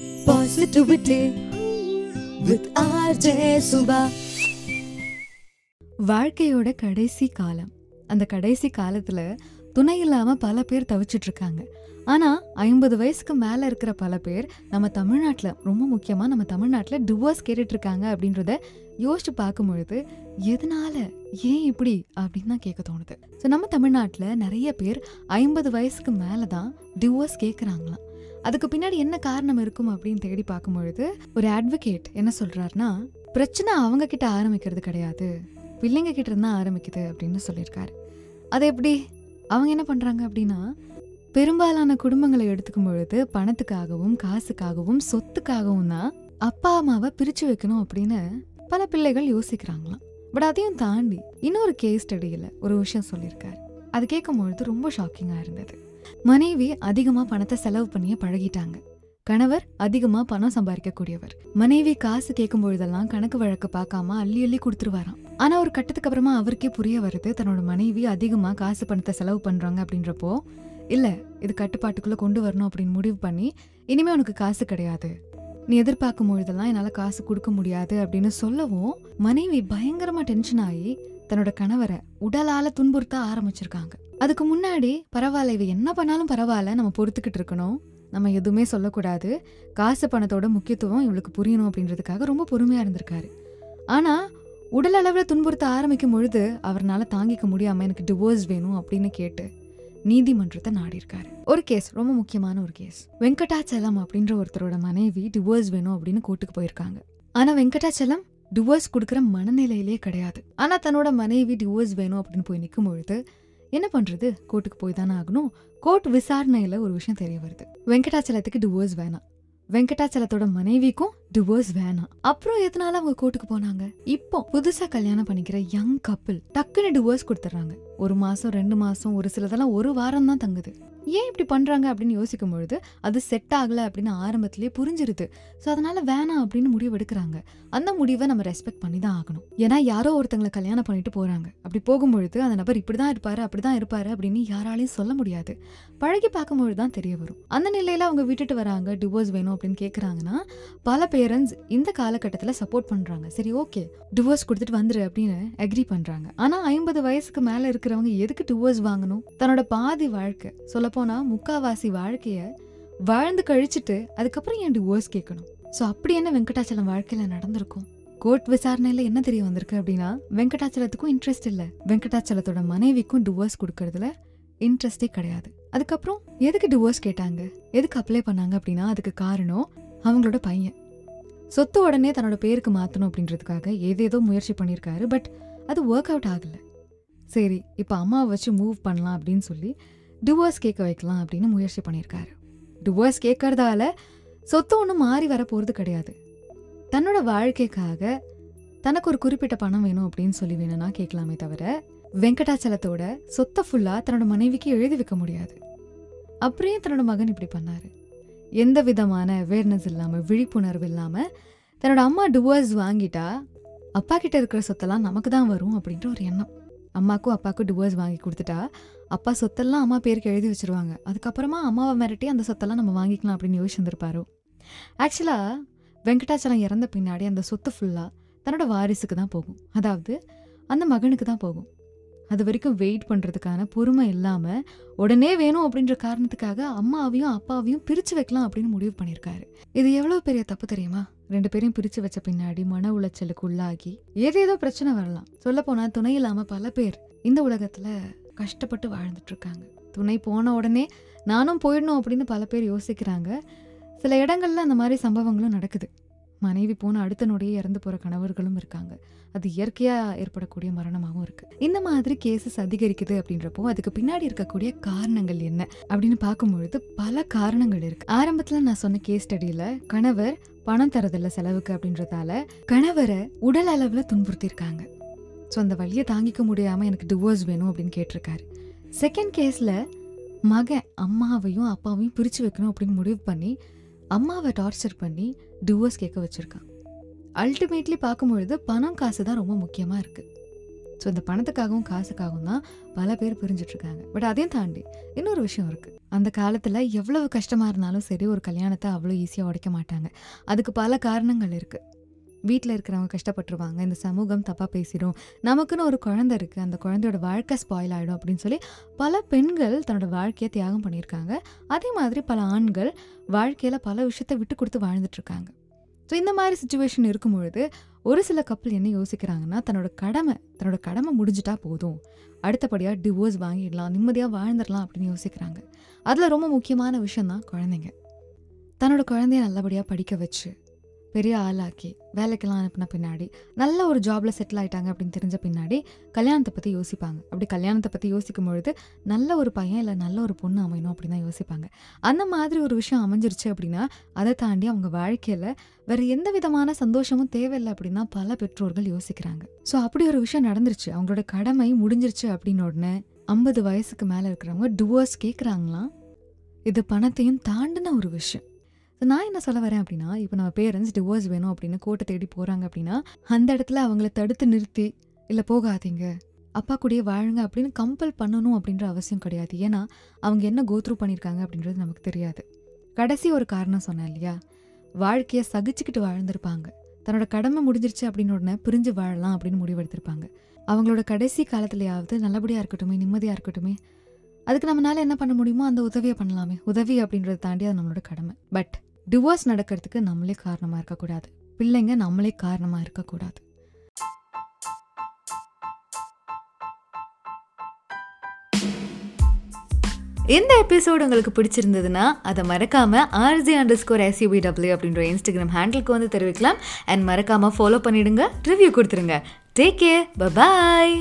Positivity with RJ Subha. வாழ்க்கையோட கடைசி காலம். அந்த கடைசி காலத்துல துணை இல்லாம பல பேர் தவிச்சிட்டு ஆனால் ஐம்பது வயசுக்கு மேலே இருக்கிற பல பேர் நம்ம தமிழ்நாட்டில் ரொம்ப முக்கியமாக நம்ம தமிழ்நாட்டில் டிவோர்ஸ் கேட்டுட்ருக்காங்க அப்படின்றத யோசிச்சு பார்க்கும்பொழுது எதனால? ஏன் இப்படி? அப்படின்னு தான் கேட்க தோணுது. ஸோ நம்ம தமிழ்நாட்டில் நிறைய பேர் ஐம்பது வயசுக்கு மேலே தான் டிவோர்ஸ் கேட்குறாங்களாம் அதுக்கு பின்னாடி என்ன காரணம் இருக்கும் அப்படின்னு தேடி பார்க்கும்பொழுது ஒரு அட்வொகேட் என்ன சொல்கிறாருன்னா பிரச்சனை அவங்க கிட்ட ஆரம்பிக்கிறது கிடையாது. பிள்ளைங்க கிட்ட இருந்தால் ஆரம்பிக்குது அப்படின்னு சொல்லியிருக்காரு. அது எப்படி? அவங்க என்ன பண்ணுறாங்க அப்படின்னா பெரும்பாலான குடும்பங்களை எடுத்துக்கும் பொழுது பணத்துக்காகவும் காசுக்காகவும் சொத்துக்காகவும் தான் அப்பா அம்மாவை பிரிச்சு வைக்கணும் அப்படின்னு பல பிள்ளைகள் யோசிக்கிறாங்களாம். பட் அதையும் தாண்டி இன்னொரு கேஸ் ஸ்டடியில் ஒரு விஷயம் சொல்லியிருக்காரு. அது கேட்கும் பொழுது ரொம்ப ஷாக்கிங்காக இருந்தது. மனைவி அதிகமா பணத்தை செலவு பண்ணியே பழகிட்டாங்க. கணவர் அதிகமா பணம் சம்பாதிக்கக்கூடியவர். மனைவி காசு கேட்கும் பொழுதெல்லாம் கணக்கு வழக்கு பார்க்காம அள்ளி அள்ளி கொடுத்துருவாராம். ஆனால் ஒரு கட்டத்துக்கு அப்புறமா அவருக்கே புரிய வருது தன்னோட மனைவி அதிகமா காசு பணத்தை செலவு பண்றாங்க அப்படின்றப்போ இல்லை இது கட்டுப்பாட்டுக்குள்ளே கொண்டு வரணும் அப்படின்னு முடிவு பண்ணி இனிமேல் உனக்கு காசு கிடையாது. நீ எதிர்பார்க்கும் பொழுதெல்லாம் என்னால் காசு கொடுக்க முடியாது அப்படின்னு சொல்லவும் மனைவி பயங்கரமாக டென்ஷன் ஆகி தன்னோட கணவரை உடலால் துன்புறுத்த ஆரம்பிச்சிருக்காங்க. அதுக்கு முன்னாடி பரவாயில்ல இவ என்ன பண்ணாலும் பரவாயில்ல நம்ம பொறுத்துக்கிட்டு இருக்கணும். நம்ம எதுவுமே சொல்லக்கூடாது. காசு பணத்தோட முக்கியத்துவம் இவளுக்கு புரியணும் அப்படின்றதுக்காக ரொம்ப பொறுமையாக இருந்திருக்காரு. ஆனால் உடல் அளவில் துன்புறுத்த ஆரம்பிக்கும் பொழுது அவர்னால தாங்கிக்க முடியாமல் எனக்கு டிவோர்ஸ் வேணும் அப்படின்னு கேட்டு நீதிமன்றத்தை நாடியிருக்காரு. ஒரு கேஸ் ரொம்ப முக்கியமான ஒரு கேஸ் வெங்கடாச்சலம் அப்படின்ற ஒருத்தரோட மனைவி டிவோர்ஸ் வேணும் அப்படின்னு கோர்ட்டுக்கு போயிருக்காங்க. ஆனா வெங்கடாச்சலம் டிவோர்ஸ் கொடுக்குற மனநிலையிலே கிடையாது. ஆனா தன்னோட மனைவி டிவோர்ஸ் வேணும் அப்படின்னு போய் நிற்கும் பொழுது என்ன பண்றது? கோர்ட்டுக்கு போய் தானே ஆகணும். கோர்ட் விசாரணையில ஒரு விஷயம் தெரிய வருது. வெங்கடாச்சலத்துக்கு டிவோர்ஸ் வேணாம். வெங்கடாச்சலத்தோட மனைவிக்கும் டிவோர்ஸ் வேணாம். அப்புறம் எதனால அவங்க கோர்ட்டுக்கு போனாங்க? இப்போ புதுசா கல்யாணம் பண்ணிக்கிற யங் கப்பிள் டக்குன்னு டிவோர்ஸ் கொடுத்துட்றாங்க. ஒரு மாசம் ரெண்டு மாசம் ஒரு சிலதெல்லாம் ஒரு வாரம் தான் தங்குது. ஏன் இப்படி பண்றாங்க அப்படின்னு யோசிக்கும் பொழுது அது செட் ஆகல அப்படின்னு ஆரம்பத்திலேயே புரிஞ்சிருது. ஸோ அதனால வேணாம் அப்படின்னு முடிவு எடுக்கிறாங்க. அந்த முடிவை நம்ம ரெஸ்பெக்ட் பண்ணி தான் ஆகணும். ஏன்னா யாரோ ஒருத்தங்களை கல்யாணம் பண்ணிட்டு போறாங்க. அப்படி போகும்பொழுது அந்த நபர் இப்படிதான் இருப்பாரு அப்படிதான் இருப்பாரு அப்படின்னு யாராலையும் சொல்ல முடியாது. பழகி பார்க்கும்பொழுது தான் தெரிய வரும். அந்த நிலையில அவங்க விட்டுட்டு வராங்க டிவோர்ஸ் வேணும் அப்படின்னு கேட்குறாங்கன்னா பல பேரண்ட்ஸ் இந்த காலகட்டத்தில் சப்போர்ட் பண்ணுறாங்க சரி ஓகே டிவோர்ஸ் கொடுத்துட்டு வந்துரு அப்படின்னு அக்ரி பண்ணுறாங்க ஆனால் ஐம்பது வயசுக்கு மேலே இருக்கிறவங்க எதுக்கு டிவோர்ஸ் வாங்கணும்? தன்னோட பாதி வாழ்க்கை. சொல்லப்போனால் முக்காவாசி வாழ்க்கையை வாழ்ந்து கழிச்சிட்டு அதுக்கப்புறம் ஏன் டிவோர்ஸ் கேட்கணும்? ஸோ அப்படி என்ன வெங்கடாச்சலம் வாழ்க்கையில் நடந்திருக்கும்? கோர்ட் விசாரணையில என்ன தெரிய வந்திருக்கு அப்படின்னா வெங்கடாச்சலத்துக்கும் இன்ட்ரெஸ்ட் இல்லை. வெங்கடாச்சலத்தோட மனைவிக்கும் டிவோர்ஸ் கொடுக்கறதுல இன்ட்ரெஸ்டே கிடையாது. அதுக்கப்புறம் எதுக்கு டிவோர்ஸ் கேட்டாங்க? எதுக்கு அப்ளை பண்ணாங்க அப்படின்னா அதுக்கு காரணம் அவங்களோட பையன். சொத்து உடனே தன்னோட பேருக்கு மாற்றணும் அப்படின்றதுக்காக ஏதேதோ முயற்சி பண்ணியிருக்காரு பட் அது ஒர்க் அவுட் ஆகல. சரி இப்போ அம்மாவை வச்சு மூவ் பண்ணலாம் அப்படின்னு சொல்லி டிவோர்ஸ் கேட்க வைக்கலாம் அப்படின்னு முயற்சி பண்ணியிருக்காரு. டிவோர்ஸ் கேட்கறதால சொத்து ஒன்றும் மாறி வர போகிறது கிடையாது. தன்னோட வாழ்க்கைக்காக தனக்கு ஒரு குறிப்பிட்ட பணம் வேணும் அப்படின்னு சொல்லி வேணும்னா கேட்கலாமே தவிர வெங்கடாச்சலத்தோட சொத்தை ஃபுல்லாக தன்னோட மனைவிக்கு எழுதி வைக்க முடியாது. அப்படியே தன்னோட மகன் இப்படி பண்ணாரு. எந்த விதமான அவேர்னஸ் இல்லாமல் விழிப்புணர்வு இல்லாமல் தன்னோட அம்மா டிவோர்ஸ் வாங்கிட்டா அப்பா கிட்ட இருக்கிற சொத்தெல்லாம் நமக்கு தான் வரும் அப்படின்ற ஒரு எண்ணம். அம்மாக்கும் அப்பாவுக்கும் டிவோர்ஸ் வாங்கி கொடுத்துட்டா அப்பா சொத்தெல்லாம் அம்மா பேருக்கு எழுதி வச்சுருவாங்க. அதுக்கப்புறமா அம்மாவை மிரட்டி அந்த சொத்தெல்லாம் நம்ம வாங்கிக்கலாம் அப்படின்னு யோசிச்சிருந்திருப்பாரோ? ஆக்சுவலாக வெங்கடாச்சலம் இறந்த பின்னாடி அந்த சொத்து ஃபுல்லாக தன்னோட வாரிசுக்கு தான் போகும். அதாவது அந்த மகனுக்கு தான் போகும். அது வரைக்கும் வெயிட் பண்ணுறதுக்கான பொறுமை இல்லாமல் உடனே வேணும் அப்படின்ற காரணத்துக்காக அம்மாவையும் அப்பாவையும் பிரித்து வைக்கலாம் அப்படின்னு முடிவு பண்ணியிருக்காரு இது எவ்வளோ பெரிய தப்பு தெரியுமா? ரெண்டு பேரையும் பிரித்து வச்ச பின்னாடி மன உளைச்சலுக்கு உள்ளாகி ஏதேதோ பிரச்சனை வரலாம். சொல்லப்போனால் துணை இல்லாமல் பல பேர் இந்த உலகத்தில் கஷ்டப்பட்டு வாழ்ந்துட்டுருக்காங்க துணை போன உடனே நானும் போயிடணும் அப்படின்னு பல பேர் யோசிக்கிறாங்க. சில இடங்கள்ல அந்த மாதிரி சம்பவங்களும் நடக்குது. மனைவி போன அடுத்த நொடியே இறந்து போகிற கணவர்களும் இருக்காங்க. அது இயற்கையாக ஏற்படக்கூடிய மரணமாகவும் இருக்குது இந்த மாதிரி கேசஸ் அதிகரிக்குது அப்படின்றப்போ அதுக்கு பின்னாடி இருக்கக்கூடிய காரணங்கள் என்ன அப்படின்னு பார்க்கும்பொழுது பல காரணங்கள் இருக்குது ஆரம்பத்தில் நான் சொன்ன கேஸ் ஸ்டடியில் கணவர் பணம் தரதில்லை செலவுக்கு அப்படின்றதால கணவரை உடல் அளவில் துன்புறுத்தியிருக்காங்க. ஸோ அந்த வழியை தாங்கிக்க முடியாமல் எனக்கு டிவோர்ஸ் வேணும் அப்படின்னு கேட்டிருக்காரு. செகண்ட் கேஸில் மகன் அம்மாவையும் அப்பாவையும் பிரித்து வைக்கணும் அப்படின்னு முடிவு பண்ணி அம்மாவை டார்ச்சர் பண்ணி டிவோர்ஸ் கேட்க வச்சுருக்கான். அல்டிமேட்லி பார்க்கும்பொழுது பணம் காசு தான் ரொம்ப முக்கியமாக இருக்குது ஸோ இந்த பணத்துக்காகவும் காசுக்காகவும் தான் பல பேர் பிரிஞ்சிட்ருக்காங்க பட் அதையும் தாண்டி இன்னொரு விஷயம் இருக்குது அந்த காலத்தில் எவ்வளவு கஷ்டமாக இருந்தாலும் சரி ஒரு கல்யாணத்தை அவ்வளோ ஈஸியாக உடைக்க மாட்டாங்க. அதுக்கு பல காரணங்கள் இருக்குது வீட்டில் இருக்கிறவங்க கஷ்டப்பட்டுருவாங்க. இந்த சமூகம் தப்பாக பேசிடும் நமக்குன்னு ஒரு குழந்தை இருக்குது அந்த குழந்தையோட வாழ்க்கை ஸ்பாயில் ஆகிடும் அப்படின்னு சொல்லி பல பெண்கள் தன்னோட வாழ்க்கையை தியாகம் பண்ணியிருக்காங்க. அதே மாதிரி பல ஆண்கள் வாழ்க்கையில் பல விஷயத்தை விட்டு கொடுத்து வாழ்ந்துட்டுருக்காங்க. ஸோ இந்த மாதிரி சுச்சுவேஷன் இருக்கும் பொழுது ஒரு சில கப்பல் என்ன யோசிக்கிறாங்கன்னா தன்னோட கடமை தன்னோட கடமை முடிஞ்சிட்டா போதும். அடுத்தபடியாக டிவோர்ஸ் வாங்கிடலாம் நிம்மதியாக வாழ்ந்துடலாம் அப்படின்னு யோசிக்கிறாங்க. அதில் ரொம்ப முக்கியமான விஷயம் தான் குழந்தைங்க. தன்னோட குழந்தைய நல்லபடியாக படிக்க வச்சு பெரிய ஆளாக்கி வேலைக்கெல்லாம் அனுப்பின பின்னாடி நல்ல ஒரு ஜாப்ல செட்டில் ஆயிட்டாங்க அப்படின்னு தெரிஞ்ச பின்னாடி கல்யாணத்தை பற்றி யோசிப்பாங்க. அப்படி கல்யாணத்தை பற்றி யோசிக்கும் பொழுது நல்ல ஒரு பையன் இல்லை நல்ல ஒரு பொண்ணு அமையணும் அப்படின்னு தான் யோசிப்பாங்க. அந்த மாதிரி ஒரு விஷயம் அமைஞ்சிருச்சு அப்படின்னா அதை தாண்டி அவங்க வாழ்க்கையில் வேற எந்த விதமான சந்தோஷமும் தேவையில்லை அப்படின்னா பல பெற்றோர்கள் யோசிக்கிறாங்க. ஸோ அப்படி ஒரு விஷயம் நடந்துருச்சு. அவங்களோட கடமை முடிஞ்சிருச்சு அப்படின்னு உடனே ஐம்பது வயசுக்கு மேலே இருக்கிறவங்க டிவோர்ஸ் கேட்குறாங்களாம் இது பணத்தையும் தாண்டின ஒரு விஷயம். ஸோ நான் என்ன சொல்ல வரேன் அப்படின்னா இப்போ நம்ம பேரண்ட்ஸ் டிவோர்ஸ் வேணும் அப்படின்னு கோர்ட்டை தேடி போகிறாங்க அப்படின்னா அந்த இடத்துல அவங்கள தடுத்து நிறுத்தி இல்லை போகாதீங்க. அப்பா கூடயே வாழுங்க அப்படின்னு கம்பல் பண்ணணும் அப்படின்ற அவசியம் கிடையாது. ஏன்னா அவங்க என்ன கோத்ரூ பண்ணியிருக்காங்க அப்படின்றது நமக்கு தெரியாது. கடைசி ஒரு காரணம் சொன்னேன் இல்லையா? வாழ்க்கையை சகிச்சுக்கிட்டு வாழ்ந்திருப்பாங்க. தன்னோட கடமை முடிஞ்சிருச்சு அப்படின்னு உடனே பிரிஞ்சு வாழலாம் அப்படின்னு முடிவெடுத்திருப்பாங்க. அவங்களோட கடைசி காலத்துலையாவது நல்லபடியாக இருக்கட்டுமே நிம்மதியாக இருக்கட்டுமே அதுக்கு நம்மளால என்ன பண்ண முடியுமோ அந்த உதவியை பண்ணலாமே. உதவி அப்படின்றத தாண்டி அது நம்மளோட கடமை. பட் டிவோர்ஸ் நடக்கிறதுக்கு நம்மளே காரணமாக இருக்கக்கூடாது. பிள்ளைங்க நம்மளே காரணமாக இருக்கக்கூடாது. இந்த எபிசோடு உங்களுக்கு பிடிச்சிருந்ததுன்னா அதை மறக்காம RJ underscore SUB W அப்படின்ற இன்ஸ்டாகிராம் ஹேண்டிலுக்கு வந்து தெரிவிக்கலாம். அண்ட் மறக்காம ஃபாலோ பண்ணிடுங்க ரிவ்யூ கொடுத்துருங்க. Take care bye